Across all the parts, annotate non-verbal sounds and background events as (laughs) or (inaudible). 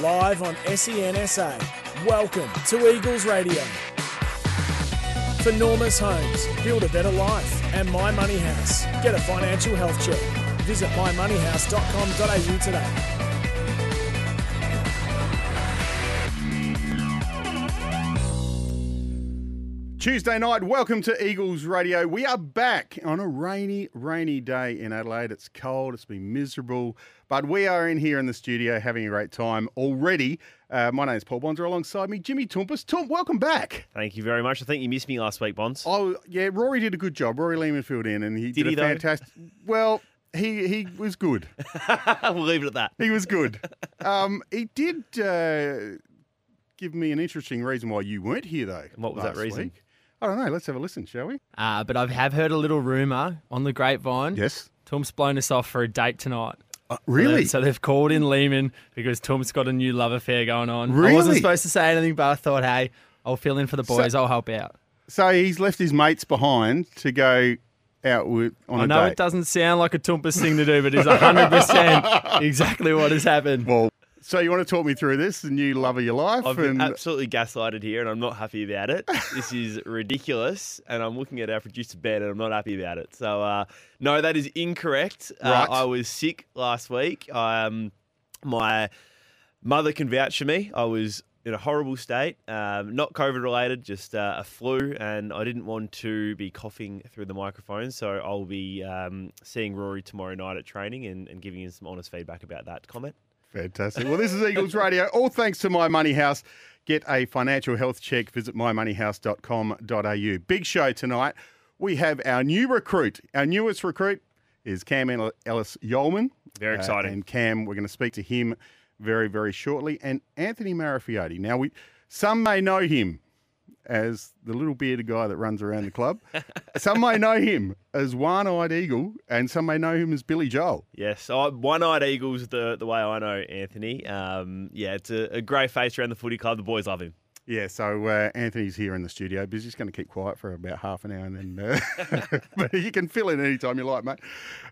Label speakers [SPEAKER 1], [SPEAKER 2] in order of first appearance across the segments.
[SPEAKER 1] Live on SENSA. Welcome to Eagles Radio. For Normus Homes, build a better life. And My Money House, get a financial health check. Visit mymoneyhouse.com.au today.
[SPEAKER 2] Tuesday night, welcome to Eagles Radio. We are back on a rainy, rainy day in Adelaide. It's cold, it's been miserable, but we are in here in the studio having a great time already. Uh, my name is Paul Bonsor. Alongside me, Jimmy Toumpas. Tump, welcome back.
[SPEAKER 3] Thank you very much. I think you missed me last week, Bonds.
[SPEAKER 2] Oh, yeah, Rory did a good job. Rory Lehman filled in and he did,
[SPEAKER 3] Did he,
[SPEAKER 2] a fantastic. Well, he he was good. (laughs)
[SPEAKER 3] we'll leave it at that.
[SPEAKER 2] He was good. Um, he did uh, give me an interesting reason why you weren't here, though.
[SPEAKER 3] And what was that reason?
[SPEAKER 2] week. I don't know. Let's have a listen, shall we?
[SPEAKER 4] Uh, but I have heard a little rumour on the grapevine.
[SPEAKER 2] Yes.
[SPEAKER 4] Tom's blown us off for a date tonight.
[SPEAKER 2] Uh, really?
[SPEAKER 4] So they've called in Lehman because Tom's got a new love affair going on. I wasn't supposed to say anything, but I thought, hey, I'll fill in for the boys. I'll help out.
[SPEAKER 2] So he's left his mates behind to go out with on
[SPEAKER 4] I
[SPEAKER 2] a
[SPEAKER 4] know it doesn't sound like a Toumpas thing to do, but it's 100% (laughs) exactly what has happened.
[SPEAKER 2] Well, so you want to talk me through this, the new love of your life?
[SPEAKER 3] I've been
[SPEAKER 2] and
[SPEAKER 3] absolutely gaslighted here, and I'm not happy about it. this is ridiculous, and I'm looking at our producer Ben, and I'm not happy about it. So, uh, no, that is incorrect.
[SPEAKER 2] Right.
[SPEAKER 3] Uh, I was sick last week. Um, my mother can vouch for me. I was in a horrible state, um, not COVID related, just uh, a flu, and I didn't want to be coughing through the microphone. So I'll be um, seeing Rory tomorrow night at training and, and giving him some honest feedback about that comment.
[SPEAKER 2] Fantastic. Well, this is Eagles Radio. All thanks to My Money House. Get a financial health check. Visit mymoneyhouse.com.au. Big show tonight. We have our new recruit. Our newest recruit is Cam Ellis Yolmen.
[SPEAKER 3] Very
[SPEAKER 2] Uh,
[SPEAKER 3] exciting.
[SPEAKER 2] and Cam, we're going to speak to him very, very shortly. And Anthony Marafioti. Now, we some may know him as the little bearded guy that runs around the club. some may know him as One Eyed Eagle, and some may know him as Billy Joel.
[SPEAKER 3] Yes, one-eyed Eagles the the way I know Anthony. Um, yeah, it's a, a great face around the footy club. The boys love him.
[SPEAKER 2] Yeah, so uh, Anthony's here in the studio, but he's just going to keep quiet for about half an hour, and then uh, (laughs) (laughs) but you can fill in anytime you like, mate.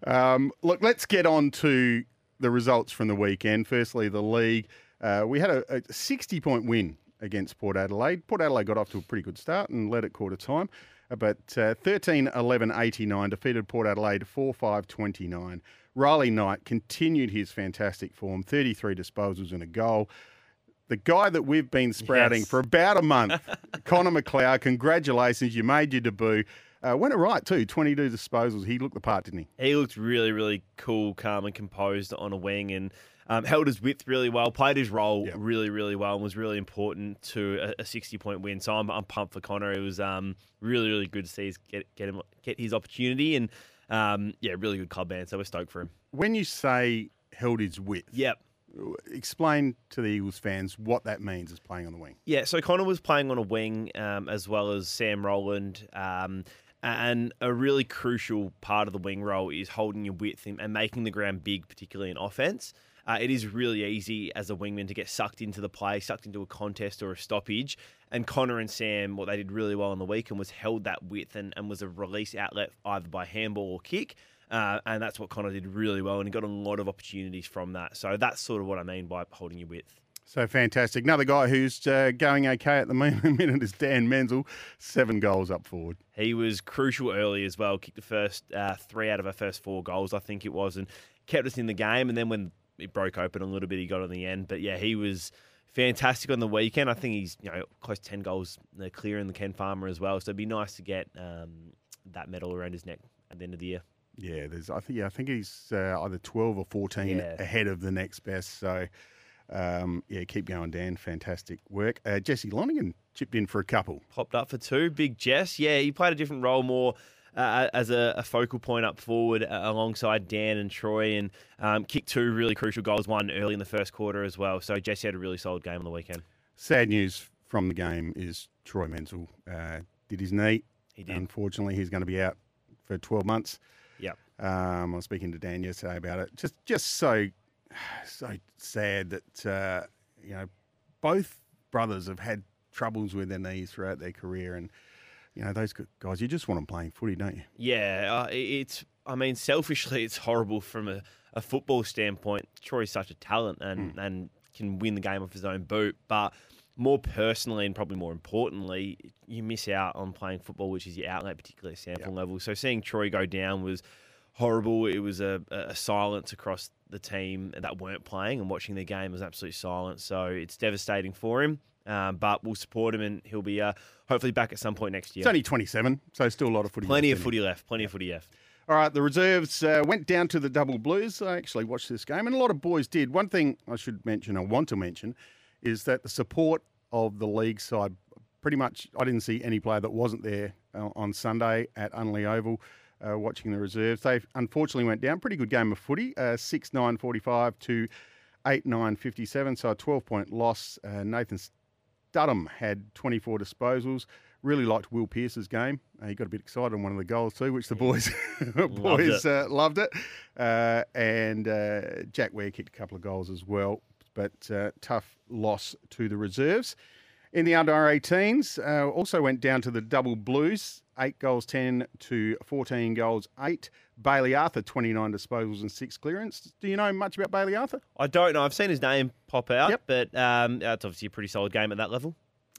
[SPEAKER 2] Um, look, let's get on to the results from the weekend. Firstly, the league. Uh, we had a, a 60 point win against Port Adelaide. Port Adelaide got off to a pretty good start and led at quarter time, but uh, 13 11 89 defeated Port Adelaide 4 5 29. Riley Knight continued his fantastic form 33 disposals and a goal the guy that we've been sprouting
[SPEAKER 3] Yes.
[SPEAKER 2] for about a month, (laughs) Connor McLeod. Congratulations, you made your debut. Uh, went it right too, 22 disposals. He looked the part, didn't he?
[SPEAKER 3] He looked really, really cool, calm, and composed on a wing, and um, held his width really well. Played his role
[SPEAKER 2] Yep.
[SPEAKER 3] really, really well, and was really important to a, a sixty-point win. So I'm, I'm pumped for Connor. It was um, really, really good to see his, get get him get his opportunity, and um, yeah, really good club man. So we're stoked for him.
[SPEAKER 2] When you say held his width,
[SPEAKER 3] Yep.
[SPEAKER 2] explain to the Eagles fans what that means as playing on the wing.
[SPEAKER 3] Yeah, so Connor was playing on a wing um, as well as Sam Rowland. Um, and a really crucial part of the wing role is holding your width and making the ground big, particularly in offense. Uh, it is really easy as a wingman to get sucked into the play, sucked into a contest or a stoppage. And Connor and Sam, what they did really well on the weekend was held that width and, and was a release outlet either by handball or kick. Uh, and that's what Connor did really well, and he got a lot of opportunities from that. So that's sort of what I mean by holding your width.
[SPEAKER 2] So fantastic. Another guy who's uh, going okay at the (laughs) minute is Dan Menzel, seven goals up forward.
[SPEAKER 3] He was crucial early as well. Kicked the first uh, three out of our first four goals, I think it was, and kept us in the game. And then when it broke open a little bit, he got on the end. But yeah, he was fantastic on the weekend. I think he's you know close to ten goals uh, clear in the Ken Farmer as well. So it'd be nice to get um, that medal around his neck at the end of the year.
[SPEAKER 2] Yeah, there's. I think. Yeah, I think he's uh, either twelve or fourteen
[SPEAKER 3] Yeah.
[SPEAKER 2] ahead of the next best. So, um, yeah, keep going, Dan. Fantastic work. Uh, Jesse Lonergan chipped in for a couple.
[SPEAKER 3] Popped up for two. Big Jess, yeah, he played a different role, more uh, as a, a, focal point up forward uh, alongside Dan and Troy, and um, kicked two really crucial goals, one early in the first quarter as well. So Jesse had a really solid game on the weekend.
[SPEAKER 2] Sad news from the game is Troy Menzel uh, did his knee.
[SPEAKER 3] He did.
[SPEAKER 2] Unfortunately, he's going to be out for 12 months.
[SPEAKER 3] Yep.
[SPEAKER 2] Um, I was speaking to Dan yesterday about it. Just, just so, (sighs) so sad that uh, you know both brothers have had troubles with their knees throughout their career, and you know those guys. You just want them playing footy, don't you?
[SPEAKER 3] Yeah, uh, it's. I mean, selfishly, it's horrible from a, a football standpoint. Troy's such a talent and mm. and can win the game off his own boot, but more personally and probably more importantly, you miss out on playing football, which is your outlet, particularly at SANFL yep. level. So seeing Troy go down was horrible. It was a, a, silence across the team that weren't playing, and watching the game was absolute silence. So it's devastating for him. Um, but we'll support him, and he'll be uh, hopefully back at some point next year.
[SPEAKER 2] It's only 27, so still a lot of footy. Left.
[SPEAKER 3] Plenty
[SPEAKER 2] left,
[SPEAKER 3] of footy left. Plenty yep. of footy left.
[SPEAKER 2] All right, the reserves uh, went down to the double blues. I actually watched this game, and a lot of boys did. One thing I should mention, I want to mention, is that the support of the league side, pretty much, I didn't see any player that wasn't there uh, on Sunday at Unley Oval. Uh, watching the reserves. They unfortunately went down. Pretty good game of footy, uh, 6 9 45 to 8 9 57. So a 12 point loss. Uh, Nathan Studham had 24 disposals. Really liked Will Pearce's game. Uh, he got a bit excited on one of the goals too, which the boys (laughs) boys loved it. Uh, loved it. Uh, and uh, Jack Ware kicked a couple of goals as well, but uh, tough loss to the reserves. In the under 18s, uh, also went down to the double blues, eight goals 10 to 14 goals 8. Bailey Arthur, 29 disposals and six clearance. Do you know much about Bailey Arthur?
[SPEAKER 3] I don't know. I've seen his name pop out, yep. but um, it's obviously a pretty solid game at that level.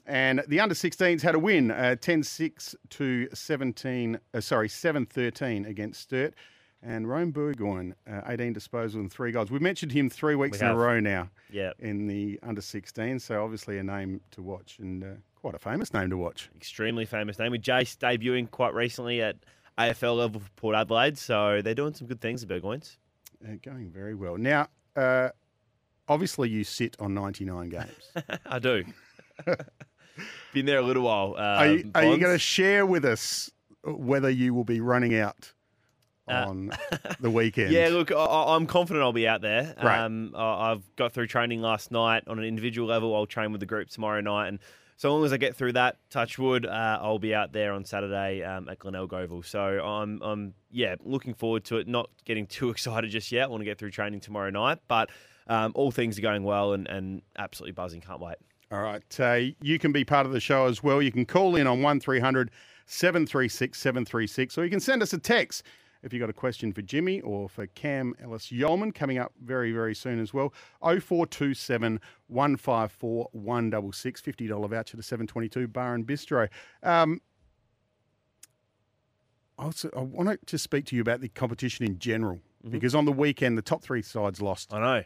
[SPEAKER 2] And the under 16s had a win, uh, 10 6 to 17, uh, sorry, 7 13 against Sturt. And Rome Burgoyne, uh, 18 disposals and three goals. We've mentioned him three weeks we in a row now
[SPEAKER 3] yep.
[SPEAKER 2] in the under 16, so obviously a name to watch and uh, quite a famous name to watch.
[SPEAKER 3] Extremely famous name. With Jace debuting quite recently at AFL level for Port Adelaide, so they're doing some good things, the Burgoynes.
[SPEAKER 2] Uh, going very well. Now, uh, obviously, you sit on 99 games. (laughs)
[SPEAKER 3] I do. (laughs) Been there a little while. Um,
[SPEAKER 2] are you, you going to share with us whether you will be running out uh, on uh, (laughs) the weekend?
[SPEAKER 3] Yeah, look, I, am confident I'll be out there.
[SPEAKER 2] Right.
[SPEAKER 3] Um, I've got through training last night on an individual level. I'll train with the group tomorrow night, and so long as I get through that, touch wood, uh, I'll be out there on Saturday um, at Glenelg Oval. So I'm, I'm, yeah, looking forward to it. Not getting (laughs) too excited just yet. I want to get through training tomorrow night, but um, all things are going well and, and absolutely buzzing. Can't wait.
[SPEAKER 2] All right. Uh, you can be part of the show as well. You can call in on 1300 736 736, or you can send us a text if you've got a question for Jimmy or for Cam Ellis Yolmen coming up very, very soon as well. 0427 154 166, $50 voucher to 722 Bar and Bistro. Um, also, I want to speak to you about the competition in general mm-hmm. because on the weekend, the top three sides lost.
[SPEAKER 3] I know.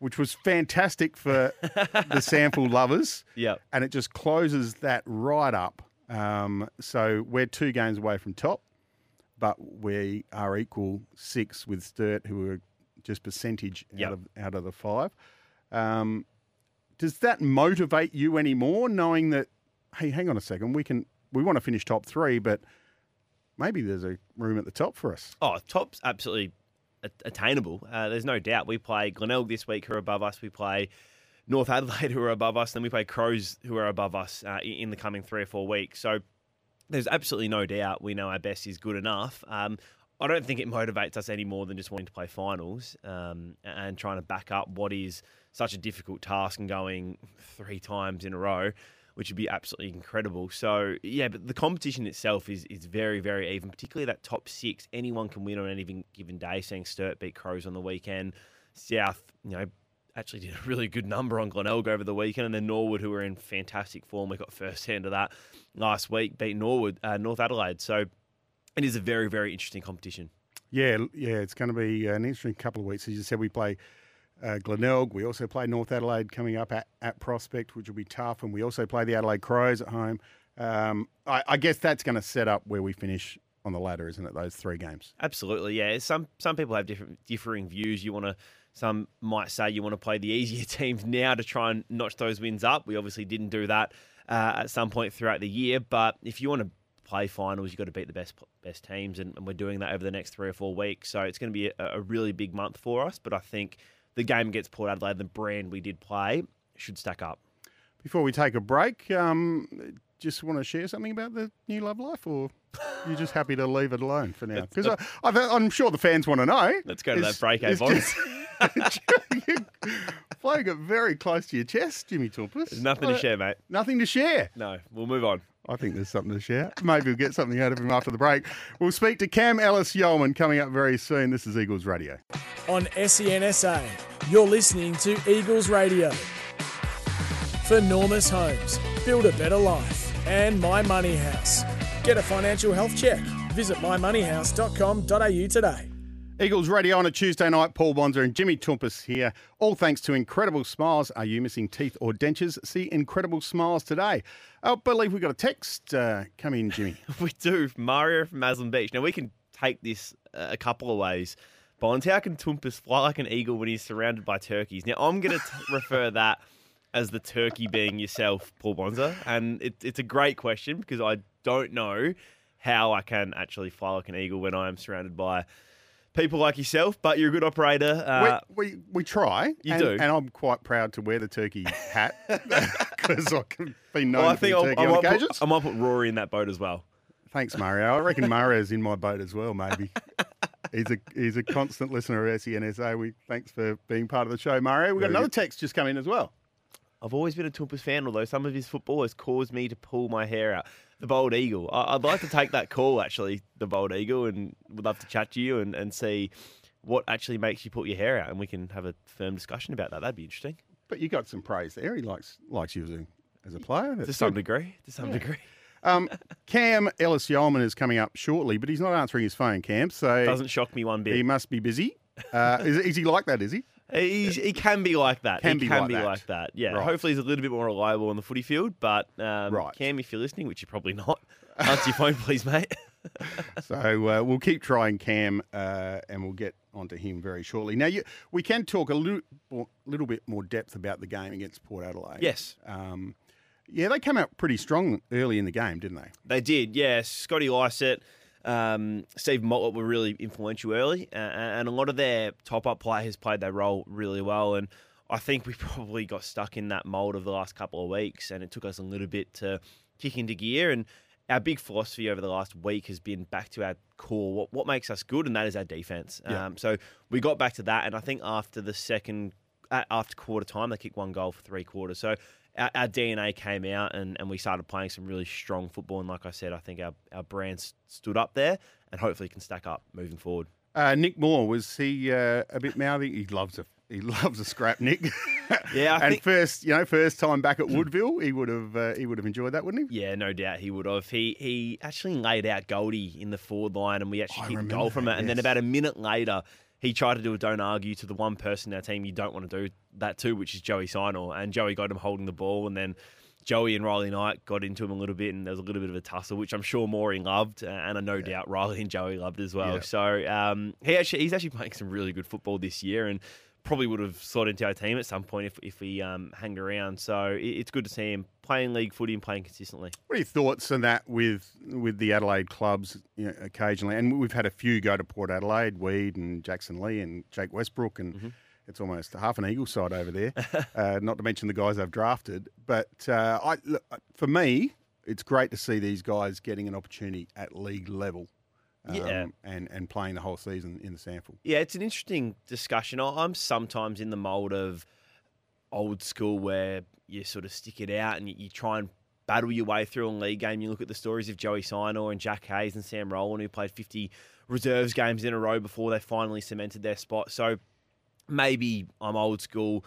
[SPEAKER 2] Which was fantastic for (laughs) the SANFL lovers.
[SPEAKER 3] Yeah.
[SPEAKER 2] And it just closes that right up. Um, so we're two games away from top but we are equal six with Sturt, who are just percentage
[SPEAKER 3] yep.
[SPEAKER 2] out of out of the five. Um, does that motivate you anymore, knowing that hey, hang on a second, we can we want to finish top three, but maybe there's a room at the top for us.
[SPEAKER 3] Oh, top's absolutely attainable. Uh, there's no doubt. We play Glenelg this week, who are above us. We play North Adelaide, who are above us. Then we play Crows, who are above us uh, in the coming three or four weeks. So there's absolutely no doubt we know our best is good enough. Um, I don't think it motivates us any more than just wanting to play finals um, and trying to back up what is such a difficult task and going three times in a row, which would be absolutely incredible. So yeah, but the competition itself is is very very even. Particularly that top six, anyone can win on any given day. Seeing Sturt beat Crows on the weekend, South, you know, actually did a really good number on Glenelg over the weekend, and then Norwood, who were in fantastic form, we got first hand of that last week, beat Norwood, uh, North Adelaide. So it is a very, very interesting competition.
[SPEAKER 2] Yeah, yeah, it's going to be an interesting couple of weeks. As you said, we play uh, Glenelg. We also play North Adelaide coming up at, at Prospect, which will be tough, and we also play the Adelaide Crows at home. Um, I, I guess that's going to set up where we finish on the ladder, isn't it? Those three games.
[SPEAKER 3] Absolutely, yeah. Some some people have different differing views. You want to some might say you want to play the easier (laughs) teams now to try and notch those wins up. We obviously didn't do that uh, at some point throughout the year, but if you want to play finals, you've got to beat the best best teams, and, and we're doing that over the next three or four weeks. So it's going to be a, a really big month for us. But I think the game against Port Adelaide, the brand we did play, should stack up.
[SPEAKER 2] Before we take a break, um, just want to share something about the new love life, or you're just happy to leave it alone for now? Because I'm sure the fans want to know.
[SPEAKER 3] Let's go to
[SPEAKER 2] Is-
[SPEAKER 3] that break, eh,
[SPEAKER 2] is
[SPEAKER 3] Bonds?
[SPEAKER 2] just- you Flying it very close to your chest, Jimmy Toumpas.
[SPEAKER 3] There's nothing to share, mate.
[SPEAKER 2] Nothing to share.
[SPEAKER 3] No, we'll move on.
[SPEAKER 2] I think there's something to share. Maybe we'll get something out of him after the break. We'll speak to Cam Ellis Yolmen coming up very soon. This is Eagles Radio.
[SPEAKER 1] on SENSA. You're listening to Eagles Radio. For Normus Homes, build a better life. And My Money House. Get a financial health check. Visit mymoneyhouse.com.au today.
[SPEAKER 2] Eagles Radio on a Tuesday night. Paul Bonsor and Jimmy Toumpas here. All thanks to Incredible Smiles. Are you missing teeth or dentures? See Incredible Smiles today. I believe we've got a text uh, come in, Jimmy. (laughs)
[SPEAKER 3] We do. Mario from Maslin Beach. Now, we can take this uh, a couple of ways. Bonds, how can Toumpas fly like an eagle when he's surrounded by turkeys? Now, I'm going to (laughs) refer that as the turkey being yourself, Paul Bonsor. And it, it's a great question because I don't know how I can actually fly like an eagle when I am surrounded by people like yourself, but you're a good operator. Uh,
[SPEAKER 2] we, we we try.
[SPEAKER 3] You
[SPEAKER 2] and,
[SPEAKER 3] do.
[SPEAKER 2] and I'm quite proud to wear the turkey hat (laughs) because I can be known
[SPEAKER 3] well, I think I'll,
[SPEAKER 2] turkey
[SPEAKER 3] I,
[SPEAKER 2] on
[SPEAKER 3] might put, I might put Rory in that boat as well.
[SPEAKER 2] Thanks, Mario. I reckon Mario's in my boat as well. Maybe he's a he's a constant listener of SENSA. We thanks for being part of the show, Mario. We've got another text just come in as well.
[SPEAKER 3] I've always been a Toumpas fan, although some of his football has caused me to pull my hair out. The Bold Eagle. I- I'd like to take that call, actually, the Bold Eagle, and would love to chat to you and, and see what actually makes you put your hair out, and we can have a firm discussion about that. That'd be interesting.
[SPEAKER 2] But you got some praise there. He likes likes you as a as a player.
[SPEAKER 3] To some
[SPEAKER 2] good.
[SPEAKER 3] degree. To some degree. (laughs)
[SPEAKER 2] Um, Cam Ellis Yolmen is coming up shortly, but he's not answering his phone, Cam. So
[SPEAKER 3] Doesn't shock me one bit.
[SPEAKER 2] he must be busy. Uh, is, is he like that? Is he?
[SPEAKER 3] He's, he can be like that.
[SPEAKER 2] Can
[SPEAKER 3] he
[SPEAKER 2] be
[SPEAKER 3] can
[SPEAKER 2] like
[SPEAKER 3] be
[SPEAKER 2] that.
[SPEAKER 3] like that. Yeah.
[SPEAKER 2] Right.
[SPEAKER 3] Hopefully, he's a little bit more reliable on the footy field. But um,
[SPEAKER 2] Right.
[SPEAKER 3] Cam, if you're listening, which you're probably not, answer your phone, please, mate. (laughs)
[SPEAKER 2] So uh, we'll keep trying Cam, uh, and we'll get onto him very shortly. Now, you, we can talk a little, little bit more depth about the game against Port Adelaide.
[SPEAKER 3] yes.
[SPEAKER 2] Um, yeah, they came out pretty strong early in the game, didn't they?
[SPEAKER 3] They did, yeah. Scotty Lycett, um, Steve Motlop were really influential early, uh, and a lot of their top up players played their role really well. And I think we (laughs) probably got stuck in that mold of the last couple of weeks, and it took us a little bit to kick into gear. And our big philosophy over the last week has been back to our core, what, what makes us good, and that is our defense.
[SPEAKER 2] Yeah.
[SPEAKER 3] Um, so we got back to that, and I think after the second, after quarter time, they kicked one goal for three quarters. So our, our DNA came out, and, and we started playing some really strong football. And like I said, I think our, our brand stood up there, and hopefully can stack up moving forward.
[SPEAKER 2] Uh, Nick Moore was he uh, a bit mouthy? He loves a he (laughs) loves a scrap, Nick.
[SPEAKER 3] Yeah, I (laughs)
[SPEAKER 2] and
[SPEAKER 3] think-
[SPEAKER 2] first, you know, first time back at Woodville, he would have uh, he would have enjoyed that, wouldn't he?
[SPEAKER 3] Yeah, no doubt he would have. He he actually laid out Goldie in the forward line, and we actually kicked goal from
[SPEAKER 2] that,
[SPEAKER 3] it. And then about a minute later, he tried to do a don't argue to the one person in our team you don't want to do that to, which is Joey Sinor. And Joey got him holding the ball, and then Joey and Riley Knight got into him a little bit, and there was a little bit of a tussle, which I'm sure Maury loved, and I no doubt Riley and Joey loved as well.
[SPEAKER 2] Yeah.
[SPEAKER 3] So um, he actually he's actually playing some really good football this year, and probably would have slotted into our team at some point if if he um, hanged around. So it, it's good to see him playing league footy and playing consistently.
[SPEAKER 2] What are your thoughts on that with with the Adelaide clubs you know, occasionally? And we've had a few go to Port Adelaide, Weed and Jackson Lee and Jake Westbrook, and
[SPEAKER 3] Mm-hmm.
[SPEAKER 2] it's almost half an Eagle side over there. (laughs) uh, not to mention the guys I've drafted. But uh, I, look, for me, it's great to see these guys getting an opportunity at league level. Um,
[SPEAKER 3] Yeah.
[SPEAKER 2] and, and playing the whole season in the SANFL.
[SPEAKER 3] Yeah, it's an interesting discussion. I'm sometimes in the mold of old school where you sort of stick it out and you, you try and battle your way through a league game. You look at the stories of Joey Sinor and Jack Hayes and Sam Rowland who played 50 reserves games in a row before they finally cemented their spot. So maybe I'm old school.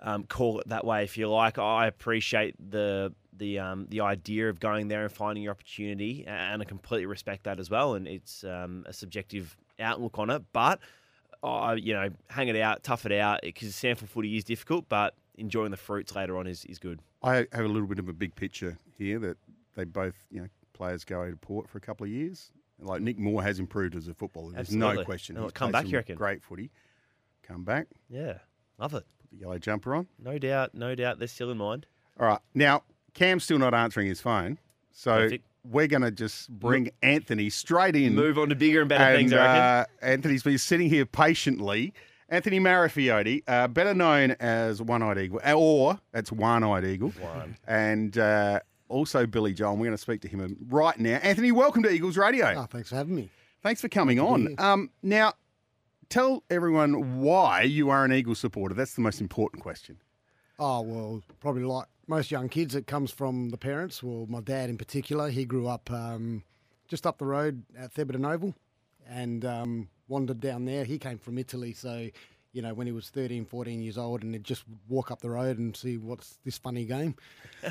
[SPEAKER 3] Um, call it that way if you like. I appreciate the the um, the idea of going there and finding your opportunity, and I completely respect that as well. And it's um, a subjective outlook on it, but I you know hang it out, tough it out because SANFL footy is difficult, but enjoying the fruits later on is, is good.
[SPEAKER 2] I have a little bit of a big picture here that they both, you know, players go to Port for a couple of years. Like Nick Moore has improved as a footballer. There's no question.
[SPEAKER 3] And
[SPEAKER 2] He's
[SPEAKER 3] come back, you reckon?
[SPEAKER 2] Great footy. Come back,
[SPEAKER 3] Yeah, love it.
[SPEAKER 2] put the yellow jumper on.
[SPEAKER 3] No doubt, no doubt. They're still in mind.
[SPEAKER 2] All right. Now, Cam's still not answering his phone. So
[SPEAKER 3] Perfect.
[SPEAKER 2] we're going to just bring Anthony straight in.
[SPEAKER 3] Move on to bigger and better
[SPEAKER 2] and,
[SPEAKER 3] things, I reckon.
[SPEAKER 2] uh, Anthony's been sitting here patiently. Anthony Marafioti, uh, better known as One Eyed Eagle, or it's One Eyed Eagle.
[SPEAKER 3] One.
[SPEAKER 2] And uh, also Billy Joel. and We're going to speak to him right now. Anthony, welcome to Eagles Radio.
[SPEAKER 5] Oh, thanks for having me.
[SPEAKER 2] Thanks for coming on. Um, now, tell everyone why you are an Eagle supporter. That's the most important question.
[SPEAKER 5] Oh, well, probably like most young kids, it comes from the parents. Well, my dad in particular, he grew up um, just up the road at Thebarton Oval and um, wandered down there. He came from Italy, so, you know, when he was 13, 14 years old, and he'd just walk up the road and see what's this funny game.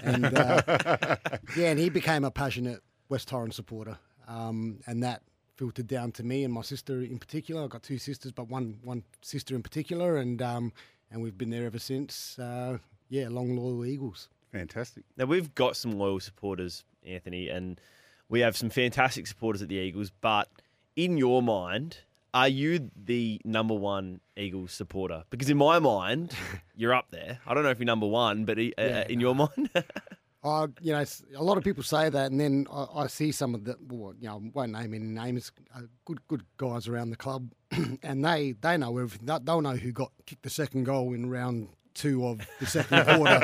[SPEAKER 5] And, uh, (laughs) yeah, and he became a passionate West Torrens supporter. Um, and that filtered down to me and my sister in particular. I've got two sisters, but one one sister in particular, and um, and we've been there ever since. Uh, yeah, long loyal Eagles.
[SPEAKER 2] Fantastic.
[SPEAKER 3] Now we've got some loyal supporters, Anthony, and we have some fantastic supporters at the Eagles. But in your mind, are you the number one Eagles supporter? Because in my mind, (laughs) you're up there. I don't know if you're number one, but uh,
[SPEAKER 5] Yeah,
[SPEAKER 3] in your mind,
[SPEAKER 5] I, (laughs) you know, s- a lot of people say that, and then I, I see some of the, well, you know, I won't name any names, uh, good good guys around the club, (clears throat) and they they know everything. They'll know who got kicked the second goal in round two of the second quarter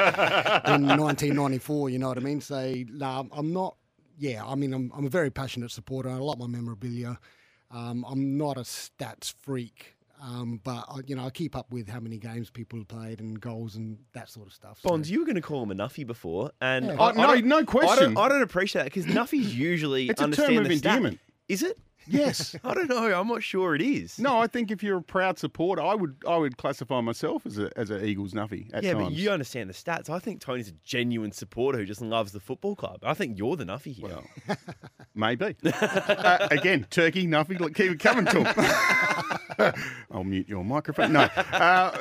[SPEAKER 5] in (laughs) 1994. You know what I mean? So, no, I'm not. Yeah, I mean, I'm I'm a very passionate supporter. I like my memorabilia. Um, I'm not a stats freak. Um, but I, you know, I keep up with how many games people have played and goals and that sort of stuff. so-
[SPEAKER 3] Bonds, you were going to call him a nuffy before, and
[SPEAKER 5] Yeah.
[SPEAKER 3] I,
[SPEAKER 2] no,
[SPEAKER 3] I don't-
[SPEAKER 2] no
[SPEAKER 3] I
[SPEAKER 2] question.
[SPEAKER 3] don't, I don't appreciate that because nuffies usually
[SPEAKER 2] It's a term of
[SPEAKER 3] the stat.
[SPEAKER 2] endearment.
[SPEAKER 3] Is it?
[SPEAKER 2] Yes. (laughs)
[SPEAKER 3] I don't know. I'm not sure it is.
[SPEAKER 2] No, I think if you're a proud supporter, I would I would classify myself as a as an Eagles nuffy at
[SPEAKER 3] yeah,
[SPEAKER 2] times.
[SPEAKER 3] but you understand the stats. I think Tony's a genuine supporter who just loves the football club. I think you're the nuffy here.
[SPEAKER 2] Well, (laughs) maybe. (laughs) uh, again, turkey, nuffy, look, keep it coming to him. I'll mute your microphone. No. Uh,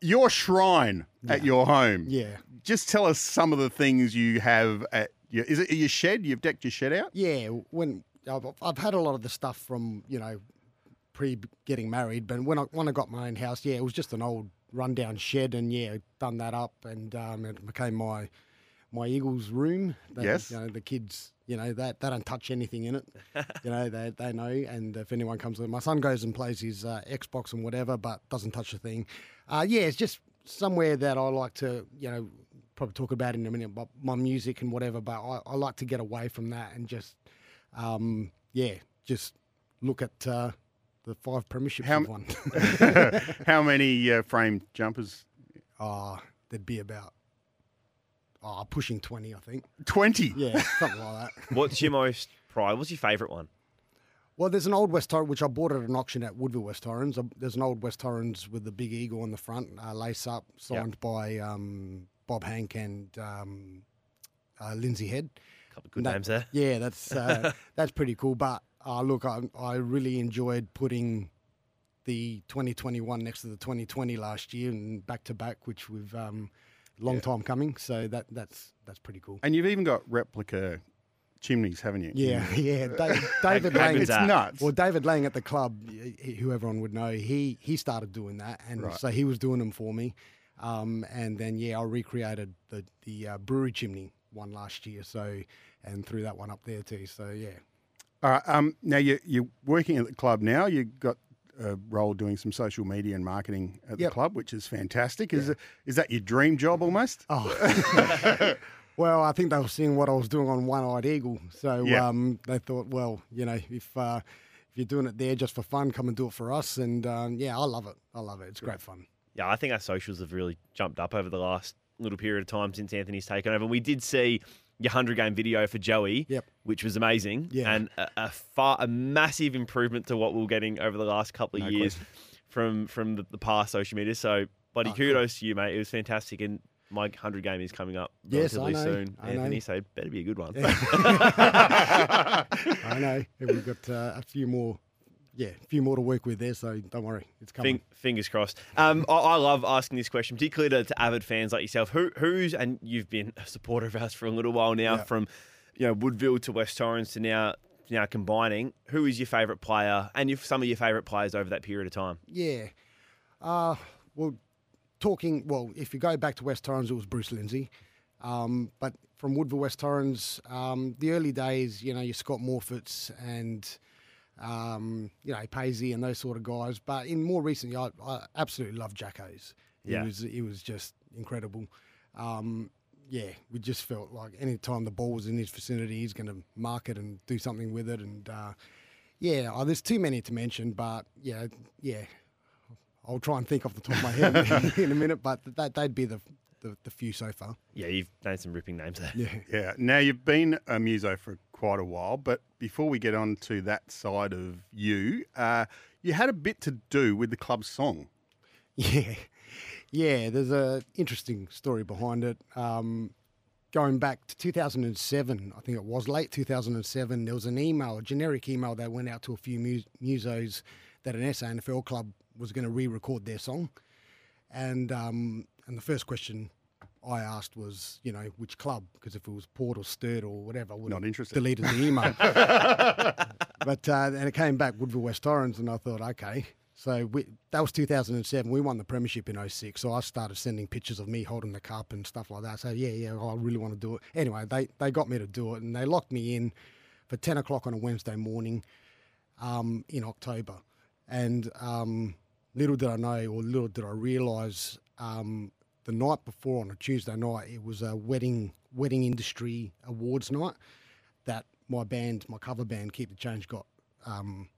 [SPEAKER 2] your shrine at your home.
[SPEAKER 5] Yeah.
[SPEAKER 2] Just tell us some of the things you have at your, is it your shed? You've decked your shed out?
[SPEAKER 5] Yeah, when I've, I've had a lot of the stuff from you know pre getting married, but when I when I got my own house, yeah, it was just an old rundown shed, and yeah, done that up, and um, it became my my Eagles room. They,
[SPEAKER 2] Yes.
[SPEAKER 5] you know the kids, you know that they, don't touch anything in it. (laughs) you know they they know, and if anyone comes in, my son goes and plays his uh, Xbox and whatever, but doesn't touch a thing. Uh, yeah, it's just somewhere that I like to you know probably talk about in a minute, but my music and whatever. But I, I like to get away from that and just um, yeah, just look at uh, the five premierships
[SPEAKER 2] How
[SPEAKER 5] we've won. (laughs) (laughs)
[SPEAKER 2] How many uh, frame jumpers?
[SPEAKER 5] Ah, there'd be about oh, pushing twenty, I think.
[SPEAKER 2] 20.
[SPEAKER 5] Yeah, something like that. (laughs)
[SPEAKER 3] What's your most pride? What's your favourite one?
[SPEAKER 5] Well, there's an old West Torrens, which I bought at an auction at Woodville West Torrens. Uh, There's an old West Torrens with the big eagle on the front, uh, lace up, signed by um, Bob Hank and um, uh, Lindsay Head.
[SPEAKER 3] Couple of good
[SPEAKER 5] That-
[SPEAKER 3] names there.
[SPEAKER 5] Yeah, that's uh, (laughs) that's pretty cool. But uh, look, I, I really enjoyed putting the 2021 next to the 2020 last year and back to back, which we've um, long time coming. So that that's that's pretty cool.
[SPEAKER 2] And you've even got replica chimneys, haven't you?
[SPEAKER 5] Yeah, yeah. (laughs) Da- David Lang.
[SPEAKER 2] It's nuts.
[SPEAKER 5] Well, David Lang at the club, y- y- who everyone would know, he he started doing that, and
[SPEAKER 2] Right.
[SPEAKER 5] so he was doing them for me. Um, and then yeah, I recreated the the uh, brewery chimney one last year, so and threw that one up there too. So yeah,
[SPEAKER 2] All right. Um, now you, you're working at the club now. You've got a role doing some social media and marketing at the club, which is fantastic. Is, it, is that your dream job almost?
[SPEAKER 5] Oh. (laughs) well, I think they were seeing what I was doing on One Eyed Eagle, so
[SPEAKER 2] Yeah.
[SPEAKER 5] um, they thought, well, you know, if uh, if you're doing it there just for fun, come and do it for us. And um, yeah, I love it. I love it. It's great fun.
[SPEAKER 3] Yeah, I think our socials have really jumped up over the last little period of time since Anthony's taken over. We did see your 100 game video for Joey,
[SPEAKER 5] Yep.
[SPEAKER 3] which was amazing.
[SPEAKER 5] Yeah.
[SPEAKER 3] And a, a far a massive improvement to what we were getting over the last couple of
[SPEAKER 2] No
[SPEAKER 3] years from from the, the past social media. So, buddy,
[SPEAKER 5] Oh, cool.
[SPEAKER 3] kudos to you, mate. It was fantastic. And my 100 game is coming up
[SPEAKER 5] Yes, I
[SPEAKER 3] relatively
[SPEAKER 5] know,
[SPEAKER 3] soon,
[SPEAKER 5] I
[SPEAKER 3] Anthony.
[SPEAKER 5] know.
[SPEAKER 3] So, it better be a good one. (laughs)
[SPEAKER 5] I know. And We've got uh, a few more, yeah, a few more to work with there. So don't worry, it's coming.
[SPEAKER 3] Fing, fingers crossed. Um, I, I love asking this question, particularly to, to avid fans like yourself. Who, who's and you've been a supporter of ours for a little while now,
[SPEAKER 5] Yeah.
[SPEAKER 3] from you know Woodville to West Torrens to now now combining. Who is your favourite player, and your, some of your favourite players over that period of time?
[SPEAKER 5] Yeah. Uh, well, talking, well, if you go back to West Torrens, it was Bruce Lindsay. Um, but from Woodville West Torrens, um, the early days, you know, your Scott Morfitts and um, you know Paisley and those sort of guys. But in more recently, I, I absolutely love Jacko's. He
[SPEAKER 3] Yeah.
[SPEAKER 5] was he was just incredible. Um, yeah, we just felt like any time the ball was in his vicinity, he's going to mark it and do something with it. And uh, yeah, oh, there's too many to mention, but yeah, yeah, I'll try and think off the top of my head (laughs) in a minute. But that they'd be the, the the few so far.
[SPEAKER 3] Yeah, you've named some ripping names there.
[SPEAKER 5] Yeah. (laughs)
[SPEAKER 2] Yeah. Now you've been a muso for quite a while, but before we get on to that side of you, uh, you had a bit to do with the club's song. (laughs)
[SPEAKER 5] Yeah, yeah. There's a interesting story behind it. Um, going back to 2007, I think it was late 2007. There was an email, a generic email that went out to a few mus- musos that an SANFL club was going to re-record their song, and um, and the first question I asked was, you know, which club? Because if it was Port or Sturt or whatever, I would
[SPEAKER 2] Not interested.
[SPEAKER 5] Deleted the email. (laughs) but uh, and it came back Woodville West Torrens, and I thought, okay. So we, that was 2007. We won the premiership in 06. So I started sending pictures of me holding the cup and stuff like that. So yeah, yeah, I really want to do it. Anyway, they they got me to do it, and they locked me in for 10 o'clock on a Wednesday morning um, in October. And um, little did I know, or little did I realise, um, the night before on a Tuesday night, it was a wedding wedding industry awards night that my band, my cover band, Keep the Change, got um,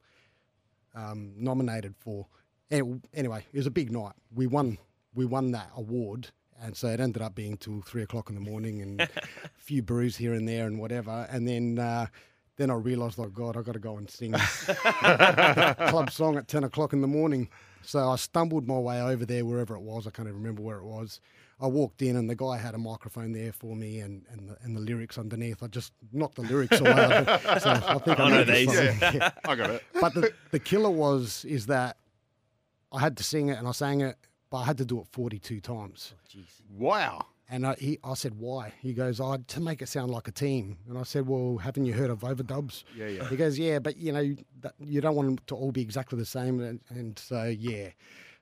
[SPEAKER 5] um, nominated for. Any- Anyway, it was a big night. We won. We won that award, and so it ended up being till three o'clock in the morning, and (laughs) a few brews here and there, and whatever. And then, uh, then I realised, like, God, I got to go and sing (laughs) club song at ten o'clock in the morning. So I stumbled my way over there, wherever it was. I can't even remember where it was. I walked in, and the guy had a microphone there for me, and and the, and the lyrics underneath. I just knocked the lyrics away. so I think I
[SPEAKER 3] I know
[SPEAKER 5] know this
[SPEAKER 3] these.
[SPEAKER 5] song. (laughs) Yeah
[SPEAKER 2] I got it. (laughs)
[SPEAKER 5] but the, the killer was is that I had to sing it and I sang it, but I had to do it 42 times.
[SPEAKER 2] Oh, wow.
[SPEAKER 5] And I, he, I said, why? He goes, oh, to make it sound like a team. And I said, well, haven't you heard of overdubs?
[SPEAKER 2] Yeah, yeah.
[SPEAKER 5] He goes, yeah, but you know, that, you don't want them to all be exactly the same. And, and so, yeah.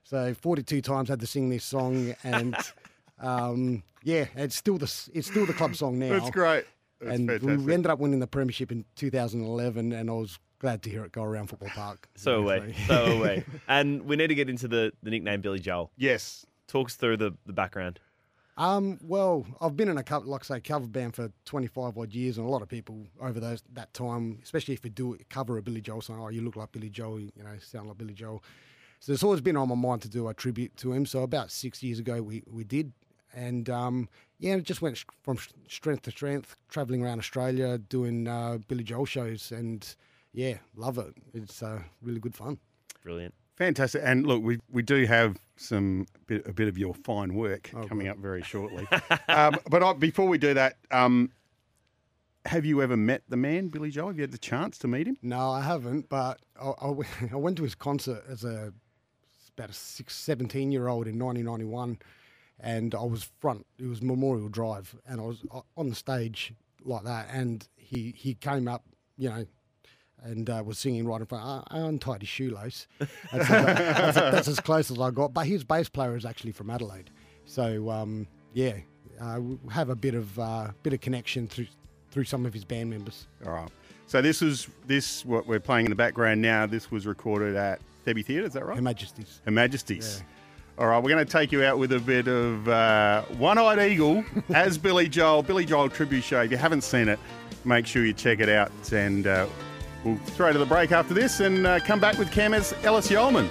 [SPEAKER 5] So 42 times I had to sing this song. And (laughs) um, yeah, it's still the, it's still the club song now
[SPEAKER 2] That's great. That's
[SPEAKER 5] and
[SPEAKER 2] fantastic.
[SPEAKER 5] we ended up winning the premiership in 2011, and I was glad to hear it go around Football Park.
[SPEAKER 3] So
[SPEAKER 5] Yeah,
[SPEAKER 3] away, so away. (laughs) And we need to get into the, the nickname Billy Joel.
[SPEAKER 2] yes.
[SPEAKER 3] Talk us through the, the background.
[SPEAKER 5] Um, well, I've been in a cover, like I say, cover band for 25 odd years, and a lot of people over those that time, especially if you do cover a Billy Joel song, oh, you look like Billy Joel, you know, sound like Billy Joel. So it's always been on my mind to do a tribute to him. So about six years ago, we we did, and um, yeah, it just went from strength to strength, traveling around Australia, doing uh, Billy Joel shows, and yeah, love it. It's uh, really good fun.
[SPEAKER 3] Brilliant.
[SPEAKER 2] Fantastic. And look, we, we do have some bit, a bit of your fine work
[SPEAKER 5] Oh,
[SPEAKER 2] coming up very shortly. (laughs) um, but I, before we do that, um, have you ever met the man, Billy Joel? Have you had the chance to meet him?
[SPEAKER 5] No, I haven't, but I, I went- (laughs) I went to his concert as a about a six, 17 year old in 1991, and I was front. It was Memorial Drive, and I was on the stage like that, and he he came up, you know. And uh, was singing right in front. I, I untied his shoelace. That's, that's, that's as close as I got. But his bass player is actually from Adelaide, so um, yeah, uh, we have a bit of uh, bit of connection through through some of his band members.
[SPEAKER 2] All right. So this was this what we're playing in the background now. This was recorded at Debbie Theatre. Is that right?
[SPEAKER 5] Her Majesty's.
[SPEAKER 2] Her Majesties. All right, we're going to take you out with a bit of uh, One Eyed Eagle as Billy Joel, Billy Joel tribute show. If you haven't seen it, make sure you check it out. And uh, we'll throw to the break after this and uh, come back with Cam Ellis
[SPEAKER 1] Yolmen.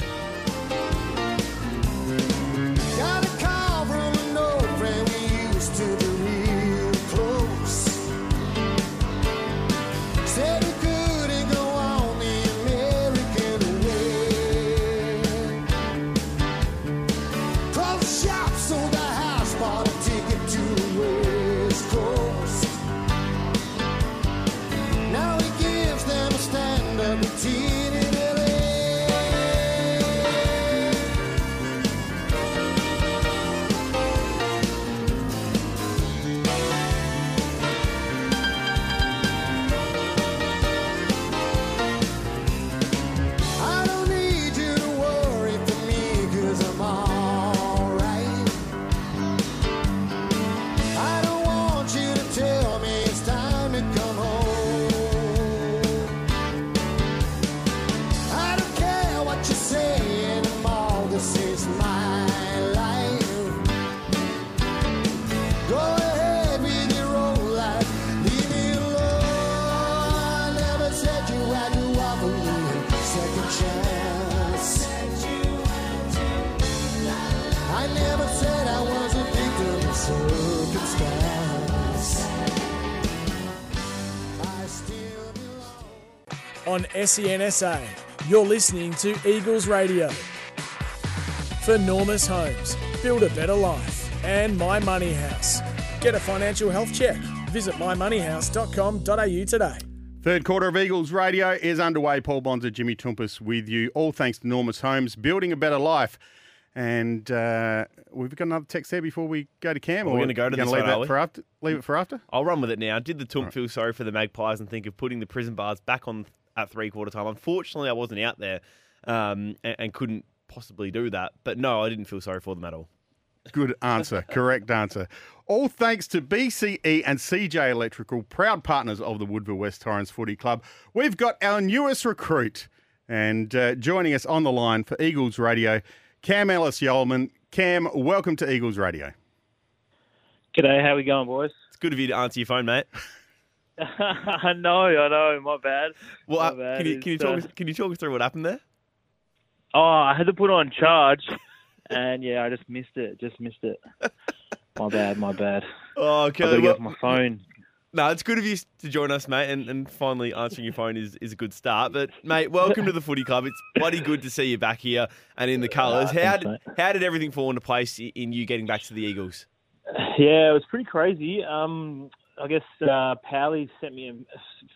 [SPEAKER 1] SENSA, you're listening to Eagles Radio. For Normus Homes, build a better life. And My Money House. Get a financial health check. Visit mymoneyhouse.com.au today.
[SPEAKER 2] Third quarter of Eagles Radio is underway. Paul Bonsor, Jimmy Toumpas with you. All thanks to Normus Homes, building a better life. And uh, we've got another text there before we go to Cam.
[SPEAKER 3] We're gonna go to
[SPEAKER 2] you
[SPEAKER 3] this
[SPEAKER 2] leave
[SPEAKER 3] one,
[SPEAKER 2] that
[SPEAKER 3] are we?
[SPEAKER 2] for after. Leave it for after.
[SPEAKER 3] I'll run with it now. Did the Tump feel sorry for the Magpies and think of putting the prison bars back on at three quarter time? Unfortunately, I wasn't out there um, and, and couldn't possibly do that. But no, I didn't feel sorry for them at all.
[SPEAKER 2] Good answer. Correct answer. All thanks to BCE and CJ Electrical, proud partners of the Woodville West Torrens Footy Club. We've got our newest recruit and uh, joining us on the line for Eagles Radio, Cam Ellis Yolmen. Cam, welcome to Eagles Radio.
[SPEAKER 6] G'day, how are we going, boys?
[SPEAKER 3] It's good of you to answer your phone, mate. (laughs) (laughs)
[SPEAKER 6] I know, I know, my bad.
[SPEAKER 3] Well,
[SPEAKER 6] My
[SPEAKER 3] uh,
[SPEAKER 6] bad.
[SPEAKER 3] can you can you talk
[SPEAKER 6] uh,
[SPEAKER 3] can you talk us through what happened there?
[SPEAKER 6] Oh, I had to put on charge, and yeah, I just missed it. Just missed it. (laughs) My bad, my bad.
[SPEAKER 3] Oh,
[SPEAKER 6] I
[SPEAKER 3] okay.
[SPEAKER 6] gotta get off my phone.
[SPEAKER 3] No, it's good of you to join us, mate, and, and finally answering your phone is, is a good start. But mate, welcome to the footy club. It's bloody good to see you back here and in the colours.
[SPEAKER 6] Ah,
[SPEAKER 3] how did
[SPEAKER 6] mate.
[SPEAKER 3] how did everything fall into place in you getting back to the Eagles?
[SPEAKER 6] Yeah, it was pretty crazy. Um, I guess uh, Pally sent me a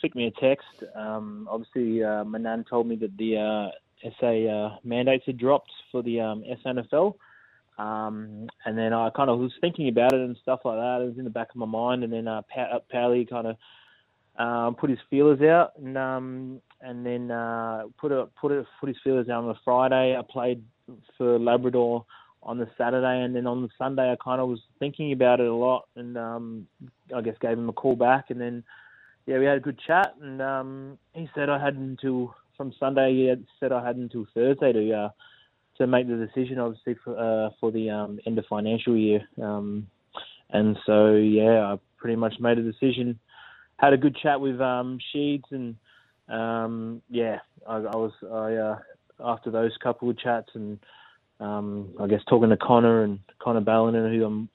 [SPEAKER 6] flicked me a text. Um, obviously, uh, Manan told me that the uh, SA uh, mandates had dropped for the um, SANFL. Um, and then I kind of was thinking about it and stuff like that. It was in the back of my mind. And then uh, pa- Pally kind of um, put his feelers out, and um, and then uh, put a, put a, put his feelers out on a Friday. I played for Labrador on the Saturday, and then on the Sunday, I kind of was thinking about it a lot, and um, I guess gave him a call back, and then yeah, we had a good chat, and um, he said I had until from Sunday. He had said I had until Thursday to uh, to make the decision, obviously for uh, for the um, end of financial year, um, and so yeah, I pretty much made a decision. Had a good chat with um, Sheeds, and um, yeah, I, I was I uh, after those couple of chats and um, I guess talking to Connor and Connor Ballenden, who I'm